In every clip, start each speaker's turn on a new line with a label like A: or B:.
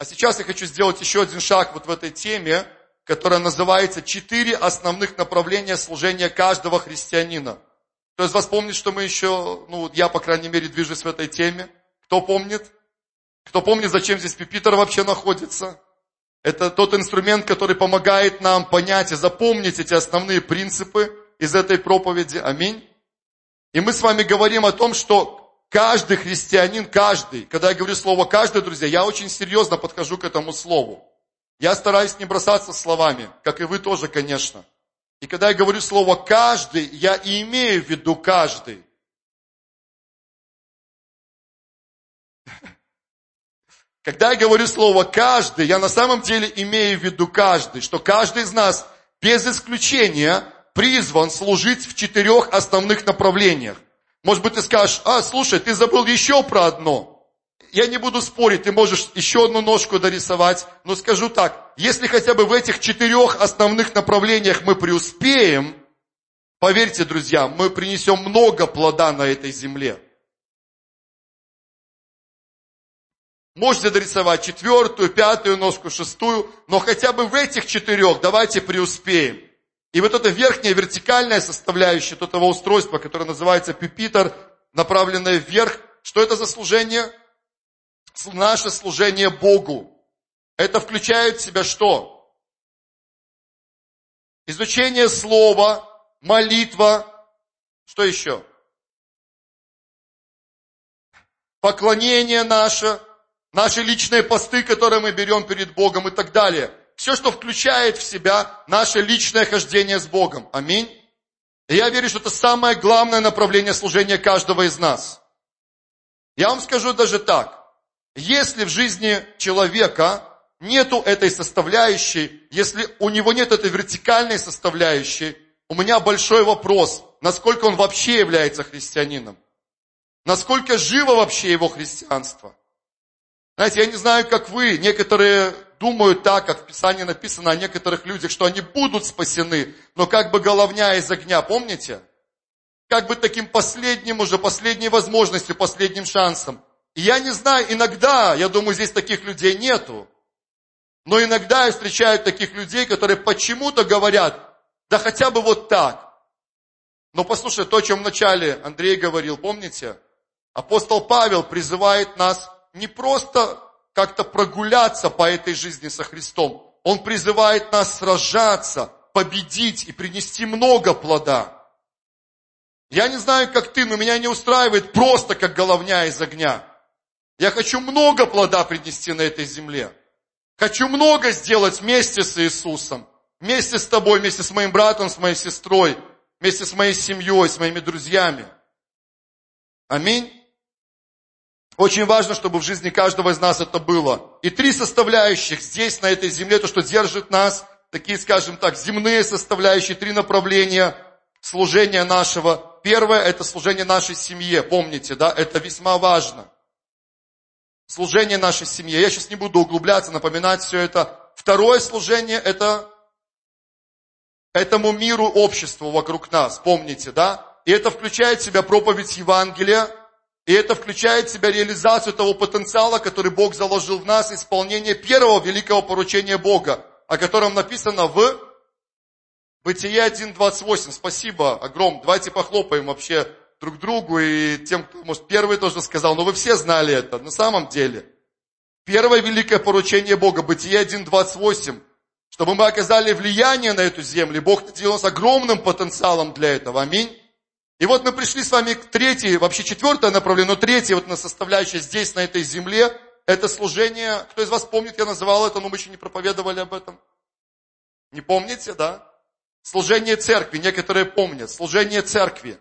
A: А сейчас я хочу сделать еще один шаг вот в этой теме, которая называется «Четыре основных направления служения каждого христианина». Кто из вас помнит, что мы еще, ну, я, по крайней мере, движусь в этой теме? Кто помнит? Кто помнит, зачем здесь пипитер вообще находится? Это тот инструмент, который помогает нам понять и запомнить эти основные принципы из этой проповеди. Аминь. И мы с вами говорим о том, что каждый христианин, каждый, когда я говорю слово каждый, друзья, я очень серьезно подхожу к этому слову. Я стараюсь не бросаться словами, как и вы тоже, конечно. И когда я говорю слово каждый, я и имею в виду каждый. Когда я говорю слово «каждый», я на самом деле имею в виду каждый, что каждый из нас без исключения призван служить в четырех основных направлениях. Может быть, ты скажешь, а, слушай, ты забыл еще про одно. Я не буду спорить, ты можешь еще одну ножку дорисовать, но скажу так, если хотя бы в этих четырех основных направлениях мы преуспеем, поверьте, друзья, мы принесем много плода на этой земле. Можете дорисовать четвертую, пятую ножку, шестую, но хотя бы в этих четырех давайте преуспеем. И вот эта верхняя вертикальная составляющая вот этого устройства, которое называется пюпитер, направленное вверх, что это за служение? Наше служение Богу. Это включает в себя что? Изучение слова, молитва, что еще? Поклонение наше, наши личные посты, которые мы берем перед Богом и так далее. Все, что включает в себя наше личное хождение с Богом. Аминь. И я верю, что это самое главное направление служения каждого из нас. Я вам скажу даже так. Если в жизни человека нету этой составляющей, если у него нет этой вертикальной составляющей, у меня большой вопрос, насколько он вообще является христианином. Насколько живо вообще его христианство. Знаете, я не знаю, как вы, некоторые думают так, как в Писании написано о некоторых людях, что они будут спасены, но как бы головня из огня, помните? Как бы таким последним уже, последней возможностью, последним шансом. И я не знаю, иногда, я думаю, здесь таких людей нету, но иногда я встречаю таких людей, которые почему-то говорят, да хотя бы вот так. Но послушай, то, о чем вначале Андрей говорил, помните? Апостол Павел призывает нас не просто как-то прогуляться по этой жизни со Христом. Он призывает нас сражаться, победить и принести много плода. Я не знаю, как ты, но меня не устраивает просто как головня из огня. Я хочу много плода принести на этой земле. Хочу много сделать вместе с Иисусом. Вместе с тобой, вместе с моим братом, с моей сестрой, вместе с моей семьей, с моими друзьями. Аминь. Очень важно, чтобы в жизни каждого из нас это было. И три составляющих здесь, на этой земле, то, что держит нас, такие, скажем так, земные составляющие, три направления служения нашего. Первое – это служение нашей семье, помните, да, это весьма важно. Служение нашей семье. Я сейчас не буду углубляться, напоминать все это. Второе служение – это этому миру, обществу вокруг нас, помните, да? И это включает в себя проповедь Евангелия, и это включает в себя реализацию того потенциала, который Бог заложил в нас, исполнение первого великого поручения Бога, о котором написано в Бытие 1.28. Спасибо огромное. Давайте похлопаем вообще друг другу и тем, кто, может, первый тоже сказал, но вы все знали это на самом деле. Первое великое поручение Бога, Бытие 1.28, чтобы мы оказали влияние на эту землю. Бог наделил нас огромным потенциалом для этого. Аминь. И вот мы пришли с вами к третьей, вообще четвертое направление, но третье вот на составляющая здесь, на этой земле, это служение, кто из вас помнит, я называл это, но мы еще не проповедовали об этом. Не помните, да? Служение церкви, некоторые помнят, служение церкви.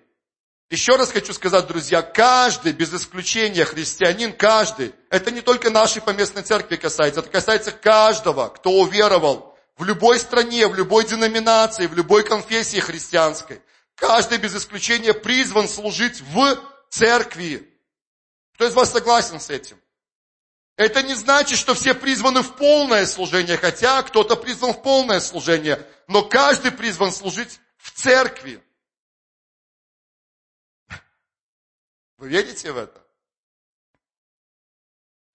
A: Еще раз хочу сказать, друзья, каждый, без исключения христианин, каждый, это не только нашей поместной церкви касается, это касается каждого, кто уверовал в любой стране, в любой деноминации, в любой конфессии христианской. Каждый без исключения призван служить в церкви. Кто из вас согласен с этим? Это не значит, что все призваны в полное служение, хотя кто-то призван в полное служение, но каждый призван служить в церкви. Вы верите в это?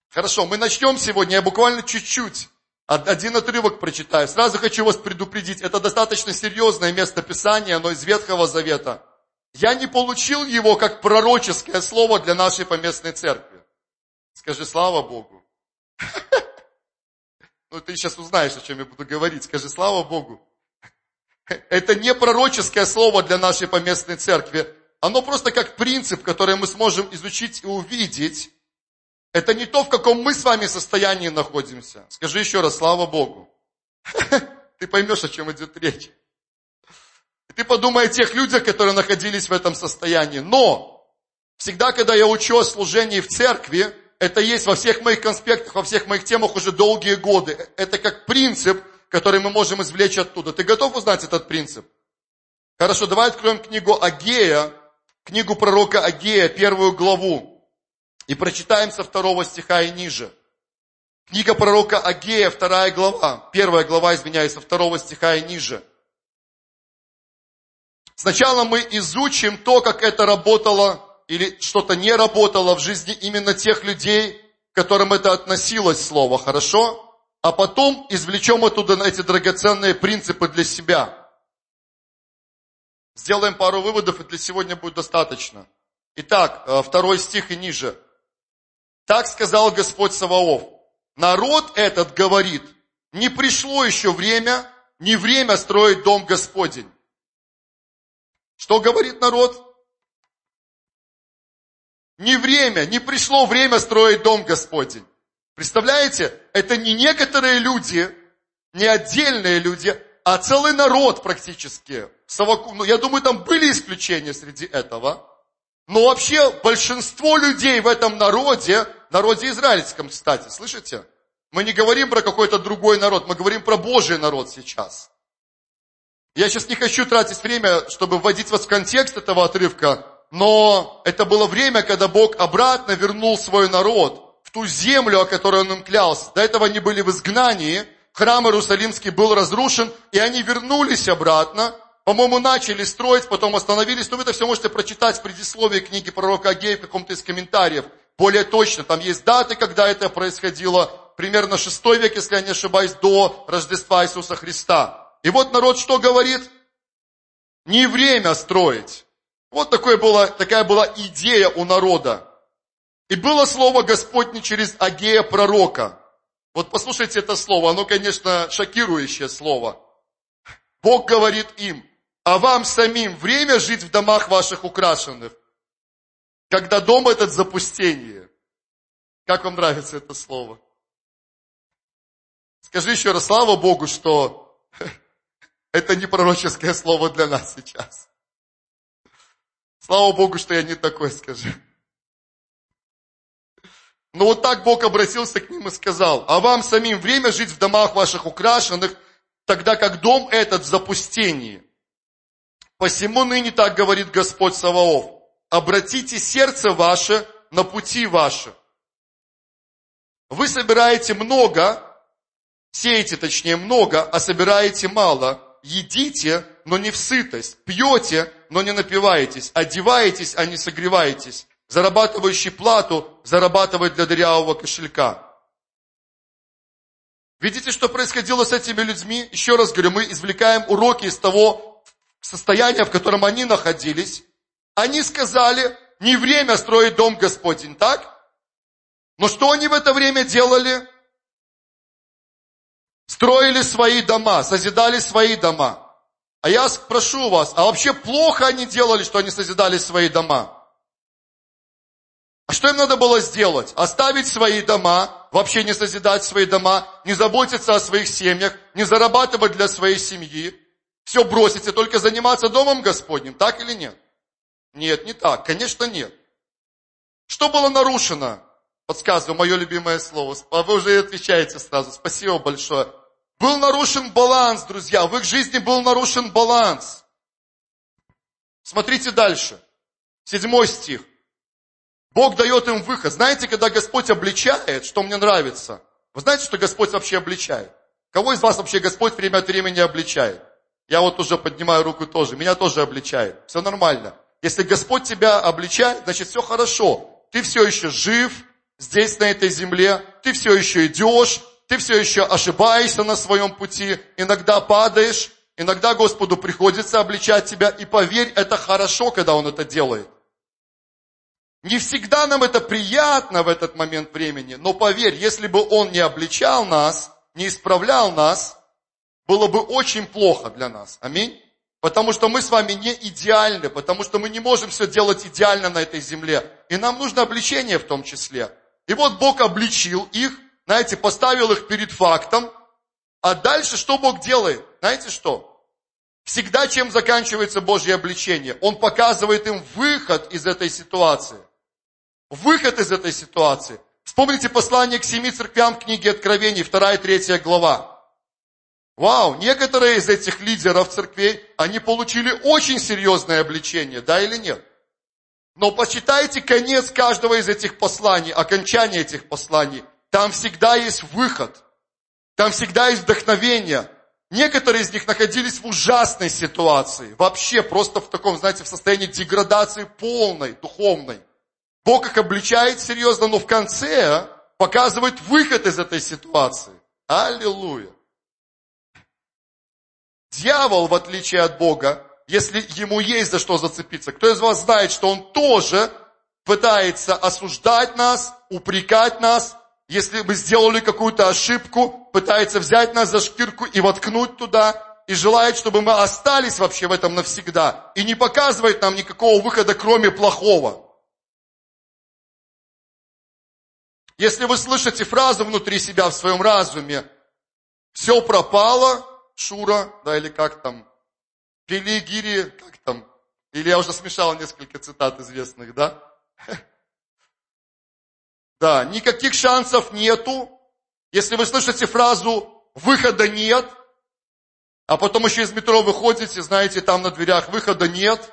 A: Хорошо, мы начнем сегодня, я буквально чуть-чуть. Один отрывок прочитаю. Сразу хочу вас предупредить, это достаточно серьезное место Писания, но из Ветхого Завета. Я не получил его как пророческое слово для нашей поместной церкви. Скажи, слава Богу. Ну, ты сейчас узнаешь, о чем я буду говорить. Скажи, слава Богу. Это не пророческое слово для нашей поместной церкви. Оно просто как принцип, который мы сможем изучить и увидеть. Это не то, в каком мы с вами состоянии находимся. Скажи еще раз, слава Богу. Ты поймешь, о чем идет речь. Ты подумай о тех людях, которые находились в этом состоянии. Но всегда, когда я учу о служении в церкви, это есть во всех моих конспектах, во всех моих темах уже долгие годы. Это как принцип, который мы можем извлечь оттуда. Ты готов узнать этот принцип? Хорошо, давай откроем книгу Агея, книгу пророка Агея, первую главу, и прочитаем со второго стиха и ниже. Книга пророка Агея, вторая глава, первая глава, извиняюсь, со второго стиха и ниже. Сначала мы изучим то, как это работало или что-то не работало в жизни именно тех людей, к которым это относилось слово, хорошо? А потом извлечем оттуда эти драгоценные принципы для себя. Сделаем пару выводов, и для сегодня будет достаточно. Итак, э, второй стих и ниже. Так сказал Господь Саваоф. Народ этот говорит, не пришло еще время, не время строить дом Господень. Что говорит народ? Не время, не пришло время строить дом Господень. Представляете, это не некоторые люди, не отдельные люди, а целый народ практически. Ну, я думаю, там были исключения среди этого. Но вообще большинство людей в этом народе, народе израильском, кстати, слышите? Мы не говорим про какой-то другой народ, мы говорим про Божий народ сейчас. Я сейчас не хочу тратить время, чтобы вводить вас в контекст этого отрывка, но это было время, когда Бог обратно вернул свой народ в ту землю, о которой Он им клялся. До этого они были в изгнании, храм Иерусалимский был разрушен, и они вернулись обратно, по-моему, начали строить, потом остановились. Но вы это все можете прочитать в предисловии книги пророка Агея в каком-то из комментариев. Более точно, там есть даты, когда это происходило. Примерно 6 век, если я не ошибаюсь, до Рождества Иисуса Христа. И вот народ что говорит? Не время строить. Вот такое было, такая была идея у народа. И было слово Господне через Агея пророка. Вот послушайте это слово, оно, конечно, шокирующее слово. Бог говорит им, а вам самим время жить в домах ваших украшенных, когда дом этот запустение. Как вам нравится это слово? Скажи еще раз, слава Богу, что это не пророческое слово для нас сейчас. Слава Богу, что я не такой, скажи. Но вот так Бог обратился к ним и сказал, а вам самим время жить в домах ваших украшенных, тогда как дом этот в запустении. Посему ныне так говорит Господь Саваоф, обратите сердце ваше на пути ваши. Вы собираете много, сеете точнее много, а собираете мало. Едите, но не в сытость. Пьете, но не напиваетесь. Одеваетесь, а не согреваетесь. Зарабатывающий плату зарабатывает для дырявого кошелька. Видите, что происходило с этими людьми? Еще раз говорю, мы извлекаем уроки из того состояния, в котором они находились. Они сказали, не время строить дом Господень, так? Но что они в это время делали? Строили свои дома, созидали свои дома. А я спрошу вас, а вообще плохо они делали, что они созидали свои дома? А что им надо было сделать? Оставить свои дома, вообще не созидать свои дома, не заботиться о своих семьях, не зарабатывать для своей семьи, все бросить и только заниматься домом Господним, так или нет? Нет, не так, конечно нет. Что было нарушено? Подсказываю, мое любимое слово. А вы уже отвечаете сразу. Спасибо большое. Был нарушен баланс, друзья. В их жизни был нарушен баланс. Смотрите дальше. Седьмой стих. Бог дает им выход. Знаете, когда Господь обличает, что мне нравится? Вы знаете, что Господь вообще обличает? Кого из вас вообще Господь время от времени обличает? Я вот уже поднимаю руку тоже. Меня тоже обличает. Все нормально. Если Господь тебя обличает, значит все хорошо. Ты все еще жив, здесь, на этой земле, ты все еще идешь, ты все еще ошибаешься на своем пути, иногда падаешь, иногда Господу приходится обличать тебя, и поверь, это хорошо, когда Он это делает. Не всегда нам это приятно в этот момент времени, но поверь, если бы Он не обличал нас, не исправлял нас, было бы очень плохо для нас. Аминь. Потому что мы с вами не идеальны, потому что мы не можем все делать идеально на этой земле. И нам нужно обличение в том числе. И вот Бог обличил их, знаете, поставил их перед фактом. А дальше что Бог делает? Знаете что? Всегда чем заканчивается Божье обличение? Он показывает им выход из этой ситуации. Выход из этой ситуации. Вспомните послание к семи церквям в книге Откровений, 2 и 3 глава. Вау, некоторые из этих лидеров церквей, они получили очень серьезное обличение, да или нет? Но почитайте конец каждого из этих посланий, окончание этих посланий. Там всегда есть выход. Там всегда есть вдохновение. Некоторые из них находились в ужасной ситуации. Вообще просто в таком, знаете, в состоянии деградации полной, духовной. Бог их обличает серьезно, но в конце показывает выход из этой ситуации. Аллилуйя. Дьявол, в отличие от Бога, если ему есть за что зацепиться, кто из вас знает, что он тоже пытается осуждать нас, упрекать нас, если мы сделали какую-то ошибку, пытается взять нас за шкирку и воткнуть туда, и желает, чтобы мы остались вообще в этом навсегда, и не показывает нам никакого выхода, кроме плохого. Если вы слышите фразу внутри себя в своем разуме, все пропало, Шура, да, или как там, Пели Гири, как там, или я уже смешал несколько цитат известных, да? Да, никаких шансов нету. Если вы слышите фразу «выхода нет», а потом еще из метро выходите, знаете, там на дверях «выхода нет»,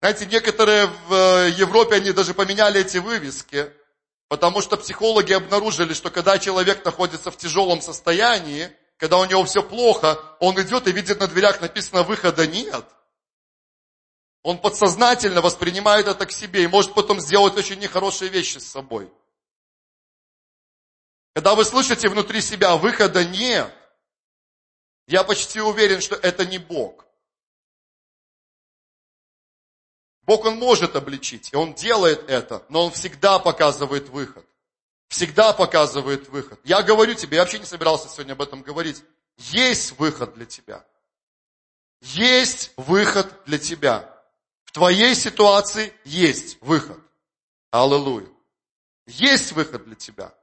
A: знаете, некоторые в э, Европе, они даже поменяли эти вывески. Потому что психологи обнаружили, что когда человек находится в тяжелом состоянии, когда у него все плохо, он идет и видит на дверях написано «выхода нет». Он подсознательно воспринимает это к себе и может потом сделать очень нехорошие вещи с собой. Когда вы слышите внутри себя «выхода нет», я почти уверен, что это не Бог. Бог, Он может обличить, и Он делает это, но Он всегда показывает выход. Всегда показывает выход. Я говорю тебе, я вообще не собирался сегодня об этом говорить. Есть выход для тебя. Есть выход для тебя. В твоей ситуации есть выход. Аллилуйя. Есть выход для тебя.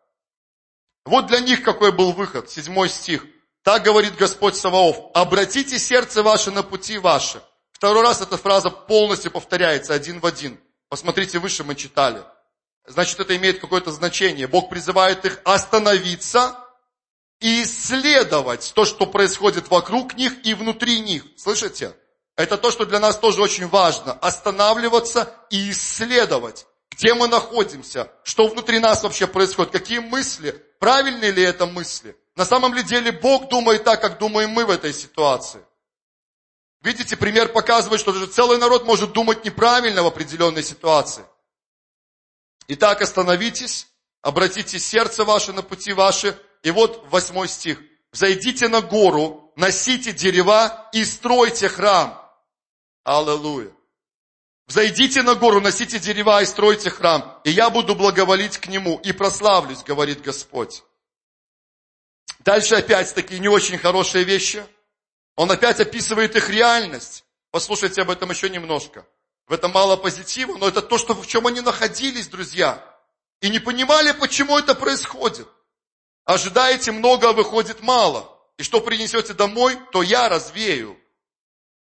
A: Вот для них какой был выход. Седьмой стих. Так говорит Господь Саваоф. Обратите сердце ваше на пути ваши Второй раз эта фраза полностью повторяется один в один. Посмотрите, выше мы читали. Значит, это имеет какое-то значение. Бог призывает их остановиться и исследовать то, что происходит вокруг них и внутри них. Слышите? Это то, что для нас тоже очень важно. Останавливаться и исследовать, где мы находимся, что внутри нас вообще происходит, какие мысли, правильные ли это мысли. На самом ли деле Бог думает так, как думаем мы в этой ситуации. Видите, пример показывает, что даже целый народ может думать неправильно в определенной ситуации. Итак, остановитесь, обратите сердце ваше на пути ваши. И вот восьмой стих. Зайдите на гору, носите дерева и стройте храм. Аллилуйя. Взойдите на гору, носите дерева и стройте храм, и я буду благоволить к нему и прославлюсь, говорит Господь. Дальше опять такие не очень хорошие вещи. Он опять описывает их реальность. Послушайте об этом еще немножко. В этом мало позитива, но это то, что, в чем они находились, друзья. И не понимали, почему это происходит. Ожидаете много, а выходит мало. И что принесете домой, то я развею.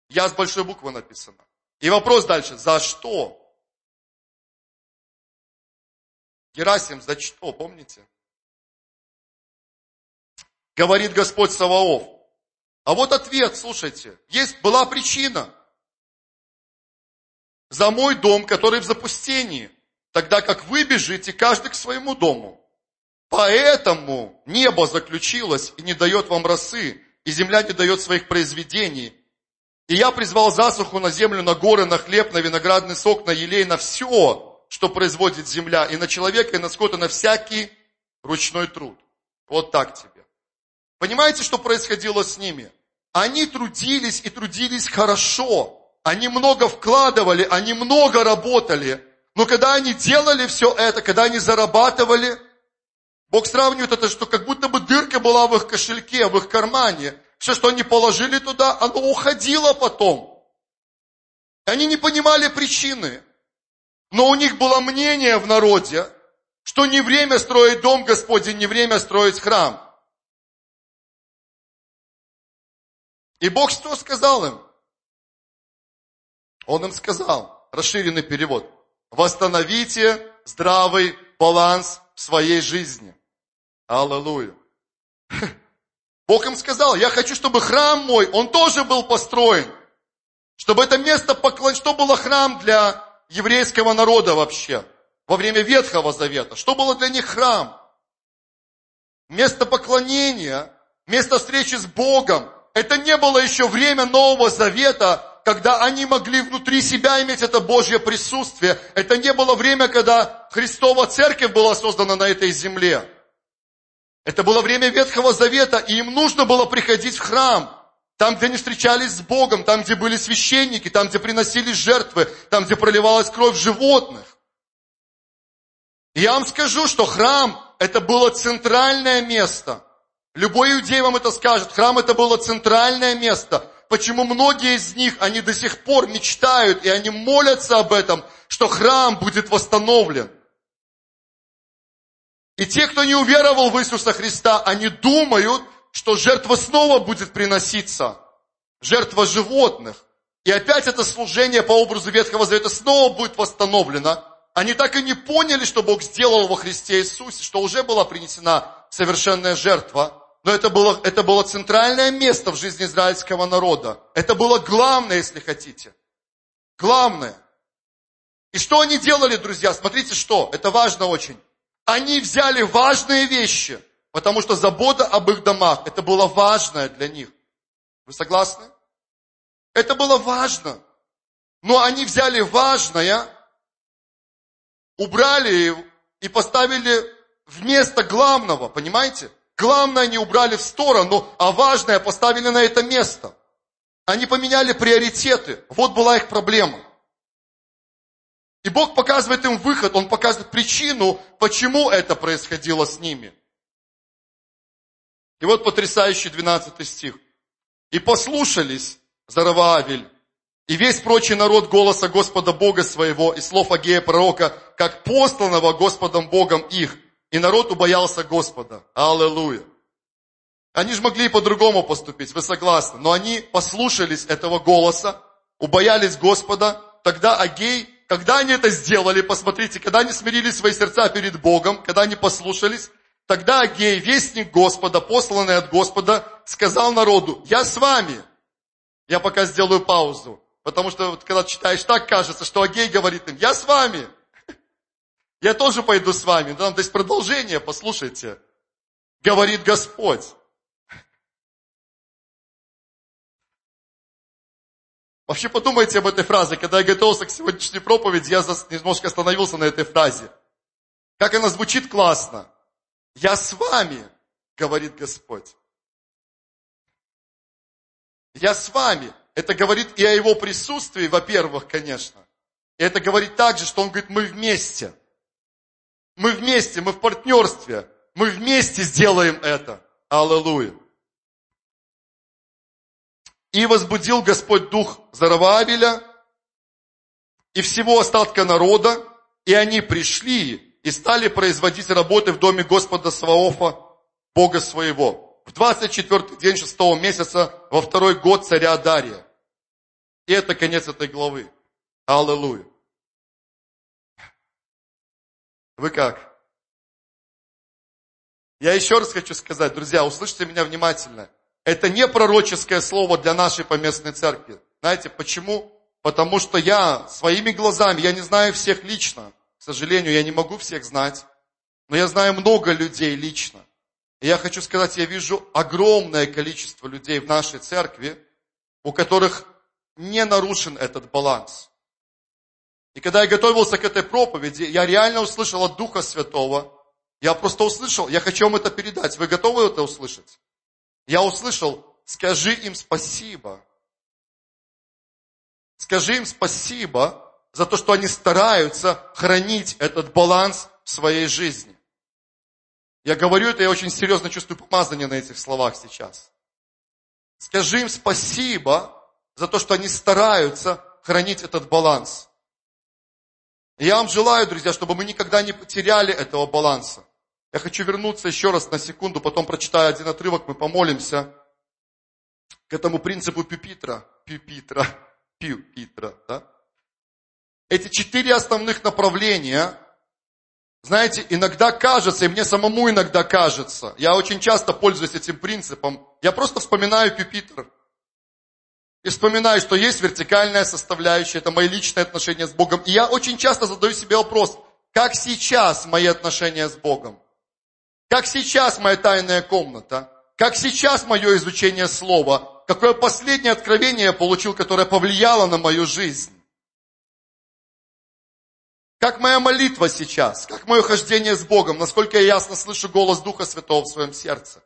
A: Я с большой буквы написано. И вопрос дальше, за что? Герасим, за что, помните? Говорит Господь Саваоф, а вот ответ, слушайте. Есть, была причина. За мой дом, который в запустении. Тогда как вы бежите каждый к своему дому. Поэтому небо заключилось и не дает вам росы, и земля не дает своих произведений. И я призвал засуху на землю, на горы, на хлеб, на виноградный сок, на елей, на все, что производит земля, и на человека, и на скот, и на всякий ручной труд. Вот так тебе. Понимаете, что происходило с ними? Они трудились и трудились хорошо. Они много вкладывали, они много работали. Но когда они делали все это, когда они зарабатывали, Бог сравнивает это, что как будто бы дырка была в их кошельке, в их кармане. Все, что они положили туда, оно уходило потом. Они не понимали причины. Но у них было мнение в народе, что не время строить дом Господень, не время строить храм. И Бог что сказал им? Он им сказал, расширенный перевод, восстановите здравый баланс в своей жизни. Аллилуйя. Бог им сказал, я хочу, чтобы храм мой, он тоже был построен. Чтобы это место поклон... Что было храм для еврейского народа вообще? Во время Ветхого Завета. Что было для них храм? Место поклонения, место встречи с Богом. Это не было еще время Нового Завета, когда они могли внутри себя иметь это Божье присутствие. Это не было время, когда Христова Церковь была создана на этой земле. Это было время Ветхого Завета, и им нужно было приходить в храм. Там, где они встречались с Богом, там, где были священники, там, где приносились жертвы, там, где проливалась кровь животных. И я вам скажу, что храм – это было центральное место. Любой иудей вам это скажет. Храм – это было центральное место. Почему многие из них, они до сих пор мечтают, и они молятся об этом, что храм будет восстановлен. И те, кто не уверовал в Иисуса Христа, они думают, что жертва снова будет приноситься. Жертва животных. И опять это служение по образу Ветхого Завета снова будет восстановлено. Они так и не поняли, что Бог сделал во Христе Иисусе, что уже была принесена совершенная жертва. Но это было, это было центральное место в жизни израильского народа. Это было главное, если хотите. Главное. И что они делали, друзья? Смотрите, что. Это важно очень. Они взяли важные вещи – Потому что забота об их домах, это было важно для них. Вы согласны? Это было важно. Но они взяли важное, убрали и поставили вместо главного, понимаете? Главное они убрали в сторону, а важное поставили на это место. Они поменяли приоритеты. Вот была их проблема. И Бог показывает им выход, Он показывает причину, почему это происходило с ними. И вот потрясающий 12 стих. «И послушались Зараваавель и весь прочий народ голоса Господа Бога своего и слов Агея пророка, как посланного Господом Богом их, и народ убоялся Господа. Аллилуйя. Они же могли и по-другому поступить, вы согласны, но они послушались этого голоса, убоялись Господа, тогда Агей, когда они это сделали, посмотрите, когда они смирили свои сердца перед Богом, когда они послушались, Тогда Агей, вестник Господа, посланный от Господа, сказал народу, я с вами. Я пока сделаю паузу. Потому что вот, когда читаешь, так кажется, что Агей говорит им, я с вами. Я тоже пойду с вами. Там, то есть продолжение, послушайте. Говорит Господь. Вообще подумайте об этой фразе. Когда я готовился к сегодняшней проповеди, я немножко остановился на этой фразе. Как она звучит классно. Я с вами, говорит Господь. Я с вами. Это говорит и о его присутствии, во-первых, конечно. И это говорит также, что он говорит, мы вместе. Мы вместе, мы в партнерстве. Мы вместе сделаем это. Аллилуйя. И возбудил Господь дух Зарававеля и всего остатка народа, и они пришли и стали производить работы в доме Господа Саваофа, Бога своего. В 24 день шестого месяца, во второй год царя Дария. И это конец этой главы. Аллилуйя. Вы как? Я еще раз хочу сказать, друзья, услышьте меня внимательно. Это не пророческое слово для нашей поместной церкви. Знаете почему? Потому что я своими глазами, я не знаю всех лично, к сожалению, я не могу всех знать, но я знаю много людей лично. И я хочу сказать, я вижу огромное количество людей в нашей церкви, у которых не нарушен этот баланс. И когда я готовился к этой проповеди, я реально услышал от Духа Святого. Я просто услышал, я хочу вам это передать. Вы готовы это услышать? Я услышал, скажи им спасибо. Скажи им спасибо за то, что они стараются хранить этот баланс в своей жизни. Я говорю это, я очень серьезно чувствую помазание на этих словах сейчас. Скажи им спасибо за то, что они стараются хранить этот баланс. И я вам желаю, друзья, чтобы мы никогда не потеряли этого баланса. Я хочу вернуться еще раз на секунду, потом прочитаю один отрывок, мы помолимся к этому принципу Пюпитра. Пюпитра. Пюпитра, да? Эти четыре основных направления, знаете, иногда кажется, и мне самому иногда кажется, я очень часто пользуюсь этим принципом, я просто вспоминаю Пюпитр. И вспоминаю, что есть вертикальная составляющая, это мои личные отношения с Богом. И я очень часто задаю себе вопрос, как сейчас мои отношения с Богом? Как сейчас моя тайная комната? Как сейчас мое изучение слова? Какое последнее откровение я получил, которое повлияло на мою жизнь? Как моя молитва сейчас? Как мое хождение с Богом? Насколько я ясно слышу голос Духа Святого в своем сердце?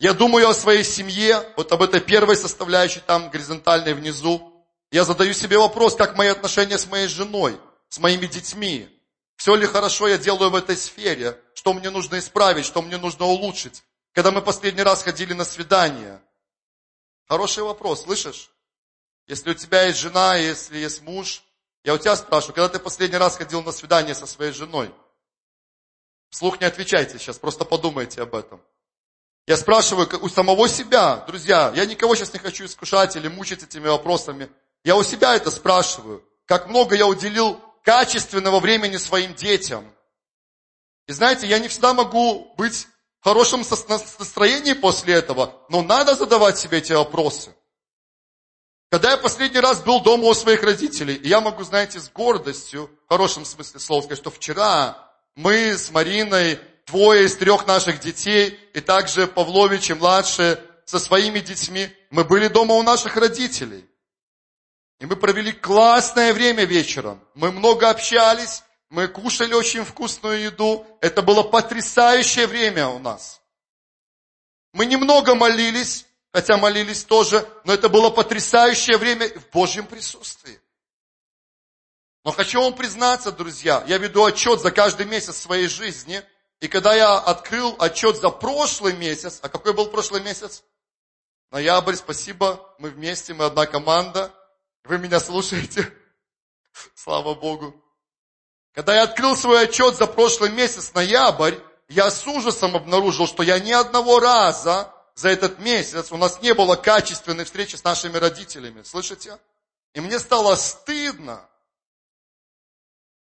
A: Я думаю о своей семье, вот об этой первой составляющей там, горизонтальной внизу. Я задаю себе вопрос, как мои отношения с моей женой, с моими детьми. Все ли хорошо я делаю в этой сфере? Что мне нужно исправить, что мне нужно улучшить? Когда мы последний раз ходили на свидание? Хороший вопрос, слышишь? Если у тебя есть жена, если есть муж, я у тебя спрашиваю, когда ты последний раз ходил на свидание со своей женой? Вслух не отвечайте сейчас, просто подумайте об этом. Я спрашиваю у самого себя, друзья, я никого сейчас не хочу искушать или мучить этими вопросами. Я у себя это спрашиваю. Как много я уделил качественного времени своим детям. И знаете, я не всегда могу быть в хорошем настроении после этого, но надо задавать себе эти вопросы. Когда я последний раз был дома у своих родителей, я могу, знаете, с гордостью, в хорошем смысле слова сказать, что вчера мы с Мариной двое из трех наших детей, и также Павлович и младшие со своими детьми. Мы были дома у наших родителей. И мы провели классное время вечером. Мы много общались, мы кушали очень вкусную еду. Это было потрясающее время у нас. Мы немного молились, хотя молились тоже, но это было потрясающее время в Божьем присутствии. Но хочу вам признаться, друзья, я веду отчет за каждый месяц своей жизни – и когда я открыл отчет за прошлый месяц, а какой был прошлый месяц? Ноябрь, спасибо, мы вместе, мы одна команда. Вы меня слушаете? Слава Богу. Когда я открыл свой отчет за прошлый месяц, ноябрь, я с ужасом обнаружил, что я ни одного раза за этот месяц, у нас не было качественной встречи с нашими родителями. Слышите? И мне стало стыдно.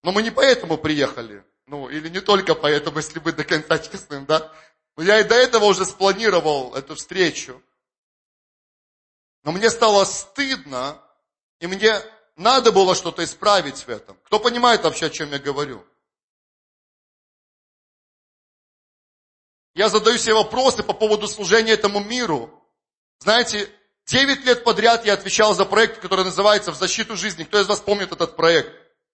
A: Но мы не поэтому приехали. Ну, или не только поэтому, если быть до конца честным, да. Но я и до этого уже спланировал эту встречу. Но мне стало стыдно, и мне надо было что-то исправить в этом. Кто понимает вообще, о чем я говорю? Я задаю себе вопросы по поводу служения этому миру. Знаете, 9 лет подряд я отвечал за проект, который называется «В защиту жизни». Кто из вас помнит этот проект?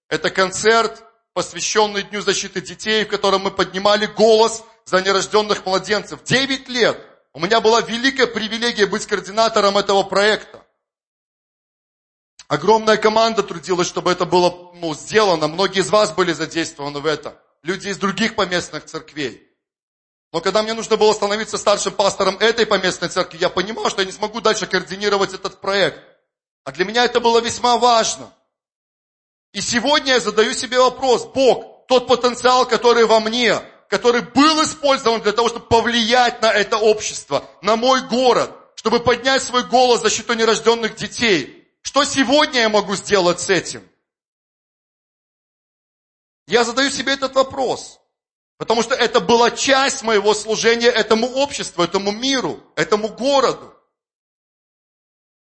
A: Это концерт, посвященный Дню защиты детей, в котором мы поднимали голос за нерожденных младенцев. Девять лет. У меня была великая привилегия быть координатором этого проекта. Огромная команда трудилась, чтобы это было ну, сделано. Многие из вас были задействованы в этом. Люди из других поместных церквей. Но когда мне нужно было становиться старшим пастором этой поместной церкви, я понимал, что я не смогу дальше координировать этот проект. А для меня это было весьма важно. И сегодня я задаю себе вопрос, Бог, тот потенциал, который во мне, который был использован для того, чтобы повлиять на это общество, на мой город, чтобы поднять свой голос за защиту нерожденных детей. Что сегодня я могу сделать с этим? Я задаю себе этот вопрос. Потому что это была часть моего служения этому обществу, этому миру, этому городу.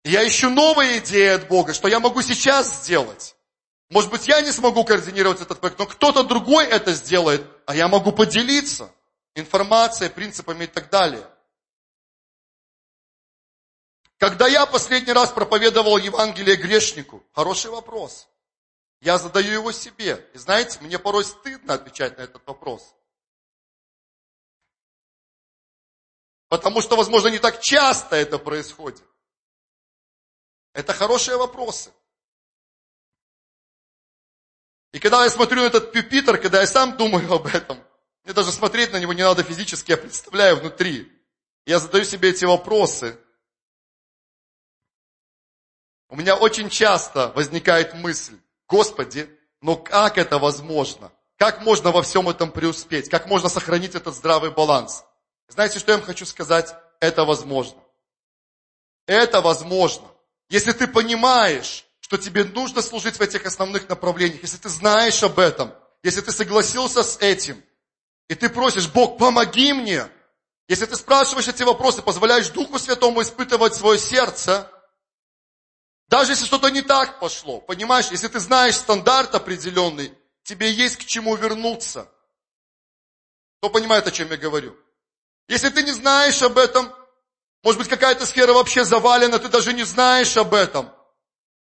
A: я ищу новые идеи от Бога, что я могу сейчас сделать. Может быть, я не смогу координировать этот проект, но кто-то другой это сделает, а я могу поделиться информацией, принципами и так далее. Когда я последний раз проповедовал Евангелие грешнику? Хороший вопрос. Я задаю его себе. И знаете, мне порой стыдно отвечать на этот вопрос. Потому что, возможно, не так часто это происходит. Это хорошие вопросы. И когда я смотрю этот пюпитр, когда я сам думаю об этом, мне даже смотреть на него не надо физически, я представляю внутри. Я задаю себе эти вопросы. У меня очень часто возникает мысль, Господи, но как это возможно? Как можно во всем этом преуспеть? Как можно сохранить этот здравый баланс? Знаете, что я вам хочу сказать? Это возможно. Это возможно. Если ты понимаешь, что тебе нужно служить в этих основных направлениях, если ты знаешь об этом, если ты согласился с этим, и ты просишь, Бог, помоги мне, если ты спрашиваешь эти вопросы, позволяешь Духу Святому испытывать свое сердце, даже если что-то не так пошло, понимаешь, если ты знаешь стандарт определенный, тебе есть к чему вернуться. Кто понимает, о чем я говорю? Если ты не знаешь об этом, может быть, какая-то сфера вообще завалена, ты даже не знаешь об этом.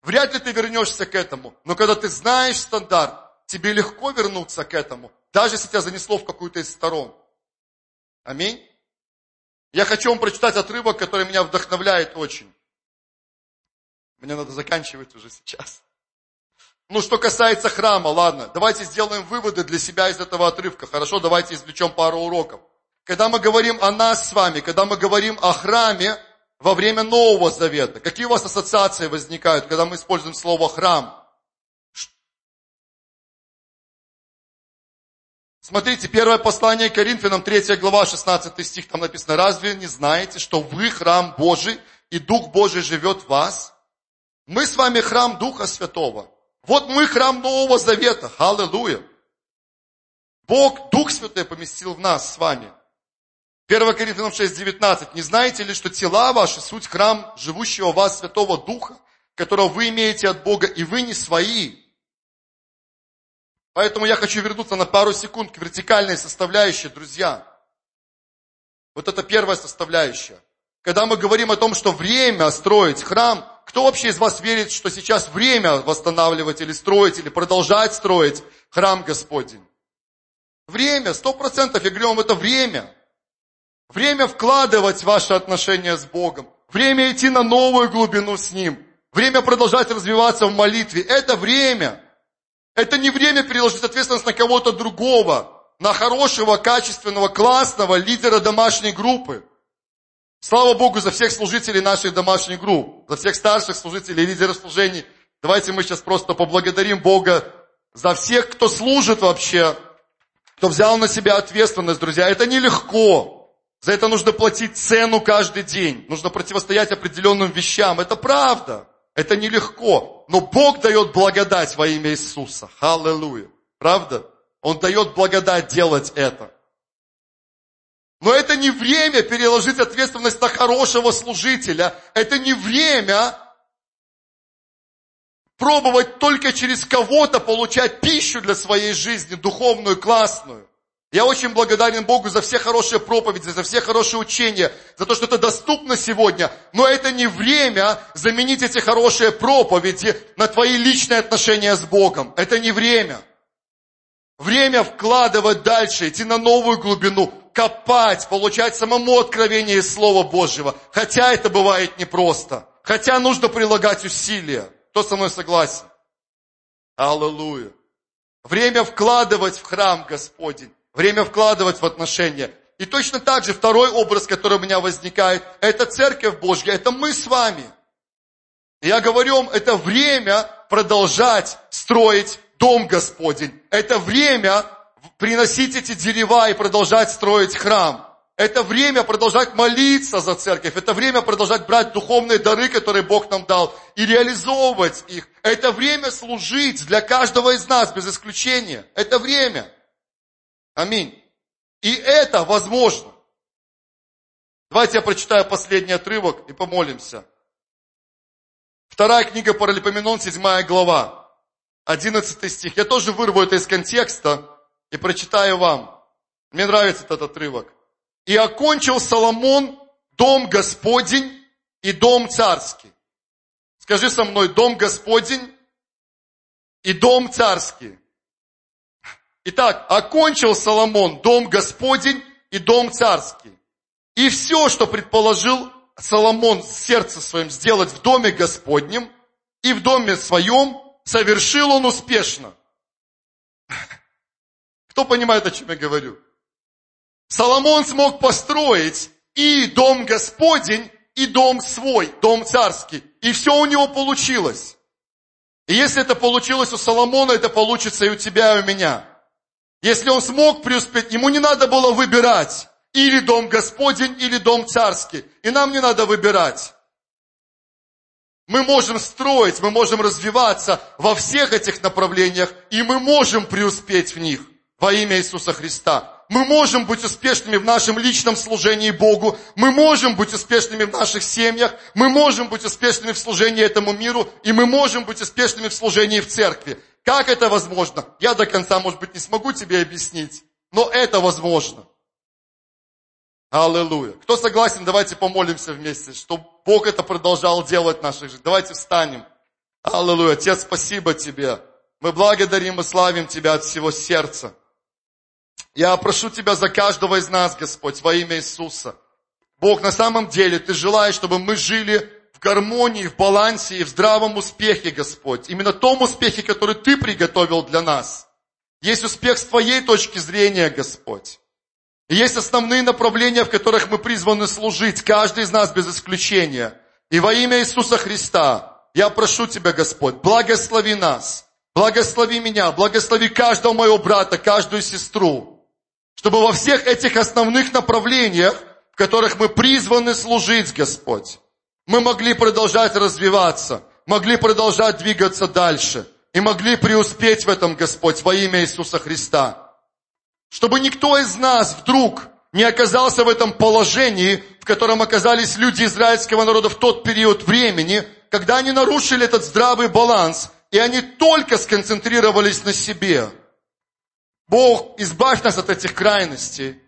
A: Вряд ли ты вернешься к этому. Но когда ты знаешь стандарт, тебе легко вернуться к этому, даже если тебя занесло в какую-то из сторон. Аминь. Я хочу вам прочитать отрывок, который меня вдохновляет очень. Мне надо заканчивать уже сейчас. Ну, что касается храма, ладно, давайте сделаем выводы для себя из этого отрывка. Хорошо, давайте извлечем пару уроков. Когда мы говорим о нас с вами, когда мы говорим о храме во время Нового Завета, какие у вас ассоциации возникают, когда мы используем слово храм? Смотрите, первое послание Коринфянам, 3 глава, 16 стих, там написано, разве не знаете, что вы храм Божий, и Дух Божий живет в вас? Мы с вами храм Духа Святого. Вот мы храм Нового Завета. Аллилуйя. Бог, Дух Святой поместил в нас с вами. 1 Коринфянам 6, 19. Не знаете ли, что тела ваши суть храм живущего в вас Святого Духа, которого вы имеете от Бога, и вы не свои? Поэтому я хочу вернуться на пару секунд к вертикальной составляющей, друзья. Вот это первая составляющая. Когда мы говорим о том, что время строить храм, кто вообще из вас верит, что сейчас время восстанавливать или строить, или продолжать строить храм Господень? Время, сто процентов, я говорю вам, это время. Время вкладывать ваши отношения с Богом. Время идти на новую глубину с Ним. Время продолжать развиваться в молитве. Это время. Это не время переложить ответственность на кого-то другого, на хорошего, качественного, классного лидера домашней группы. Слава Богу за всех служителей нашей домашней группы, за всех старших служителей, лидеров служений. Давайте мы сейчас просто поблагодарим Бога за всех, кто служит вообще, кто взял на себя ответственность, друзья. Это нелегко. За это нужно платить цену каждый день. Нужно противостоять определенным вещам. Это правда. Это нелегко. Но Бог дает благодать во имя Иисуса. Аллилуйя. Правда? Он дает благодать делать это. Но это не время переложить ответственность на хорошего служителя. Это не время пробовать только через кого-то получать пищу для своей жизни, духовную, классную. Я очень благодарен Богу за все хорошие проповеди, за все хорошие учения, за то, что это доступно сегодня. Но это не время заменить эти хорошие проповеди на твои личные отношения с Богом. Это не время. Время вкладывать дальше, идти на новую глубину, копать, получать самому откровение из Слова Божьего. Хотя это бывает непросто. Хотя нужно прилагать усилия. Кто со мной согласен? Аллилуйя. Время вкладывать в храм Господень. Время вкладывать в отношения. И точно так же второй образ, который у меня возникает, это Церковь Божья, это мы с вами. Я говорю вам, это время продолжать строить Дом Господень. Это время приносить эти дерева и продолжать строить храм. Это время продолжать молиться за церковь. Это время продолжать брать духовные дары, которые Бог нам дал, и реализовывать их. Это время служить для каждого из нас, без исключения. Это время. Аминь. И это возможно. Давайте я прочитаю последний отрывок и помолимся. Вторая книга Паралипоменон, седьмая глава, одиннадцатый стих. Я тоже вырву это из контекста и прочитаю вам. Мне нравится этот отрывок. «И окончил Соломон дом Господень и дом царский». Скажи со мной, дом Господень и дом царский. Итак, окончил Соломон дом Господень и дом царский. И все, что предположил Соломон сердце своем сделать в доме Господнем и в доме своем, совершил он успешно. Кто понимает, о чем я говорю? Соломон смог построить и дом Господень, и дом свой, дом царский. И все у него получилось. И если это получилось у Соломона, это получится и у тебя, и у меня. Если он смог преуспеть, ему не надо было выбирать. Или дом Господень, или дом царский. И нам не надо выбирать. Мы можем строить, мы можем развиваться во всех этих направлениях, и мы можем преуспеть в них во имя Иисуса Христа мы можем быть успешными в нашем личном служении Богу, мы можем быть успешными в наших семьях, мы можем быть успешными в служении этому миру, и мы можем быть успешными в служении в церкви. Как это возможно? Я до конца, может быть, не смогу тебе объяснить, но это возможно. Аллилуйя. Кто согласен, давайте помолимся вместе, чтобы Бог это продолжал делать в наших жизнях. Давайте встанем. Аллилуйя. Отец, спасибо тебе. Мы благодарим и славим Тебя от всего сердца. Я прошу Тебя за каждого из нас, Господь, во имя Иисуса. Бог, на самом деле Ты желаешь, чтобы мы жили в гармонии, в балансе и в здравом успехе, Господь. Именно том успехе, который Ты приготовил для нас. Есть успех с Твоей точки зрения, Господь. И есть основные направления, в которых мы призваны служить, каждый из нас без исключения. И во имя Иисуса Христа я прошу Тебя, Господь, благослови нас, благослови меня, благослови каждого моего брата, каждую сестру, чтобы во всех этих основных направлениях, в которых мы призваны служить, Господь, мы могли продолжать развиваться, могли продолжать двигаться дальше и могли преуспеть в этом, Господь, во имя Иисуса Христа. Чтобы никто из нас вдруг не оказался в этом положении, в котором оказались люди израильского народа в тот период времени, когда они нарушили этот здравый баланс, и они только сконцентрировались на себе – Бог, избавь нас от этих крайностей.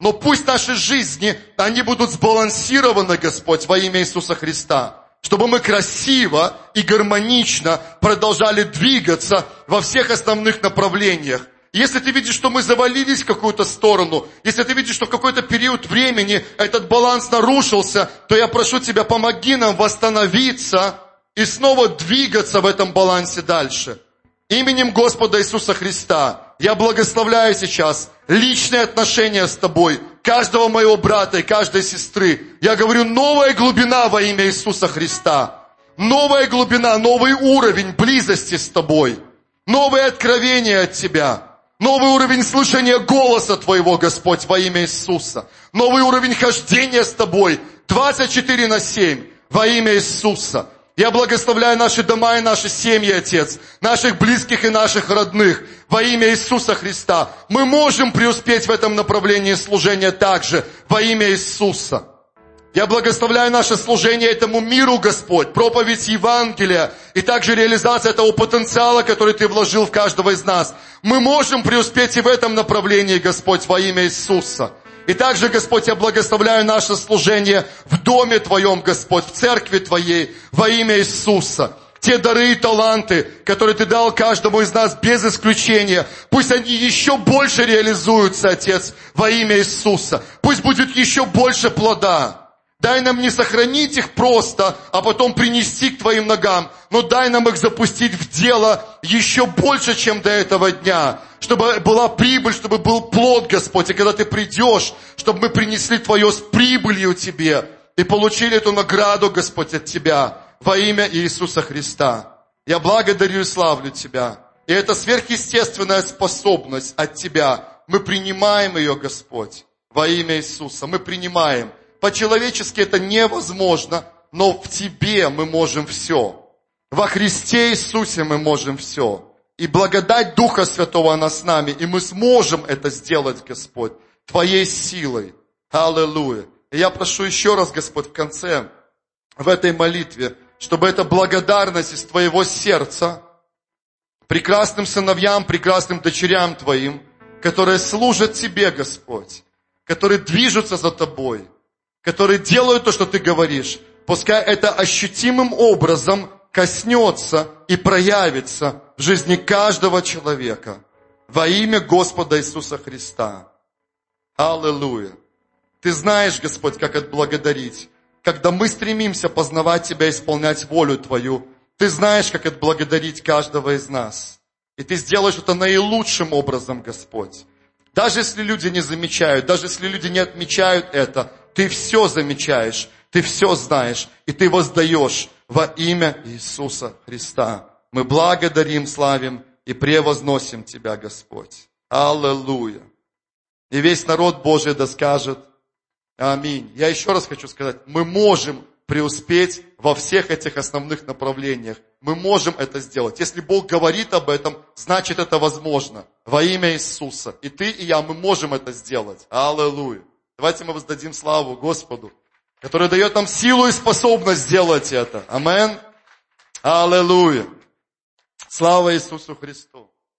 A: Но пусть наши жизни, они будут сбалансированы, Господь, во имя Иисуса Христа. Чтобы мы красиво и гармонично продолжали двигаться во всех основных направлениях. Если ты видишь, что мы завалились в какую-то сторону, если ты видишь, что в какой-то период времени этот баланс нарушился, то я прошу тебя, помоги нам восстановиться и снова двигаться в этом балансе дальше. Именем Господа Иисуса Христа я благословляю сейчас личные отношения с тобой, каждого моего брата и каждой сестры. Я говорю, новая глубина во имя Иисуса Христа. Новая глубина, новый уровень близости с тобой. Новое откровение от Тебя. Новый уровень слышания голоса Твоего, Господь, во имя Иисуса. Новый уровень хождения с Тобой 24 на 7 во имя Иисуса. Я благословляю наши дома и наши семьи, Отец, наших близких и наших родных во имя Иисуса Христа. Мы можем преуспеть в этом направлении служения также во имя Иисуса. Я благословляю наше служение этому миру, Господь, проповедь Евангелия и также реализация этого потенциала, который Ты вложил в каждого из нас. Мы можем преуспеть и в этом направлении, Господь, во имя Иисуса. И также, Господь, я благословляю наше служение в доме Твоем, Господь, в церкви Твоей, во имя Иисуса. Те дары и таланты, которые Ты дал каждому из нас без исключения, пусть они еще больше реализуются, Отец, во имя Иисуса. Пусть будет еще больше плода. Дай нам не сохранить их просто, а потом принести к Твоим ногам, но дай нам их запустить в дело еще больше, чем до этого дня. Чтобы была прибыль, чтобы был плод, Господь. И когда Ты придешь, чтобы мы принесли Твое с прибылью Тебе и получили эту награду, Господь, от Тебя во имя Иисуса Христа. Я благодарю и славлю Тебя. И это сверхъестественная способность от Тебя. Мы принимаем ее, Господь, во имя Иисуса. Мы принимаем. По-человечески это невозможно, но в Тебе мы можем все. Во Христе Иисусе мы можем все. И благодать Духа Святого она с нами, и мы сможем это сделать, Господь, Твоей силой. Аллилуйя. И я прошу еще раз, Господь, в конце, в этой молитве, чтобы эта благодарность из Твоего сердца прекрасным сыновьям, прекрасным дочерям Твоим, которые служат Тебе, Господь, которые движутся за Тобой, которые делают то, что ты говоришь, пускай это ощутимым образом коснется и проявится в жизни каждого человека во имя Господа Иисуса Христа. Аллилуйя. Ты знаешь, Господь, как отблагодарить. Когда мы стремимся познавать Тебя, исполнять волю Твою, Ты знаешь, как отблагодарить каждого из нас. И Ты сделаешь это наилучшим образом, Господь. Даже если люди не замечают, даже если люди не отмечают это, Ты все замечаешь, Ты все знаешь, и Ты воздаешь во имя Иисуса Христа. Мы благодарим, славим и превозносим Тебя, Господь. Аллилуйя. И весь народ Божий да скажет Аминь. Я еще раз хочу сказать, мы можем преуспеть во всех этих основных направлениях. Мы можем это сделать. Если Бог говорит об этом, значит это возможно. Во имя Иисуса. И ты, и я, мы можем это сделать. Аллилуйя. Давайте мы воздадим славу Господу, который дает нам силу и способность сделать это. Амен. Аллилуйя. Слава Иисусу Христу.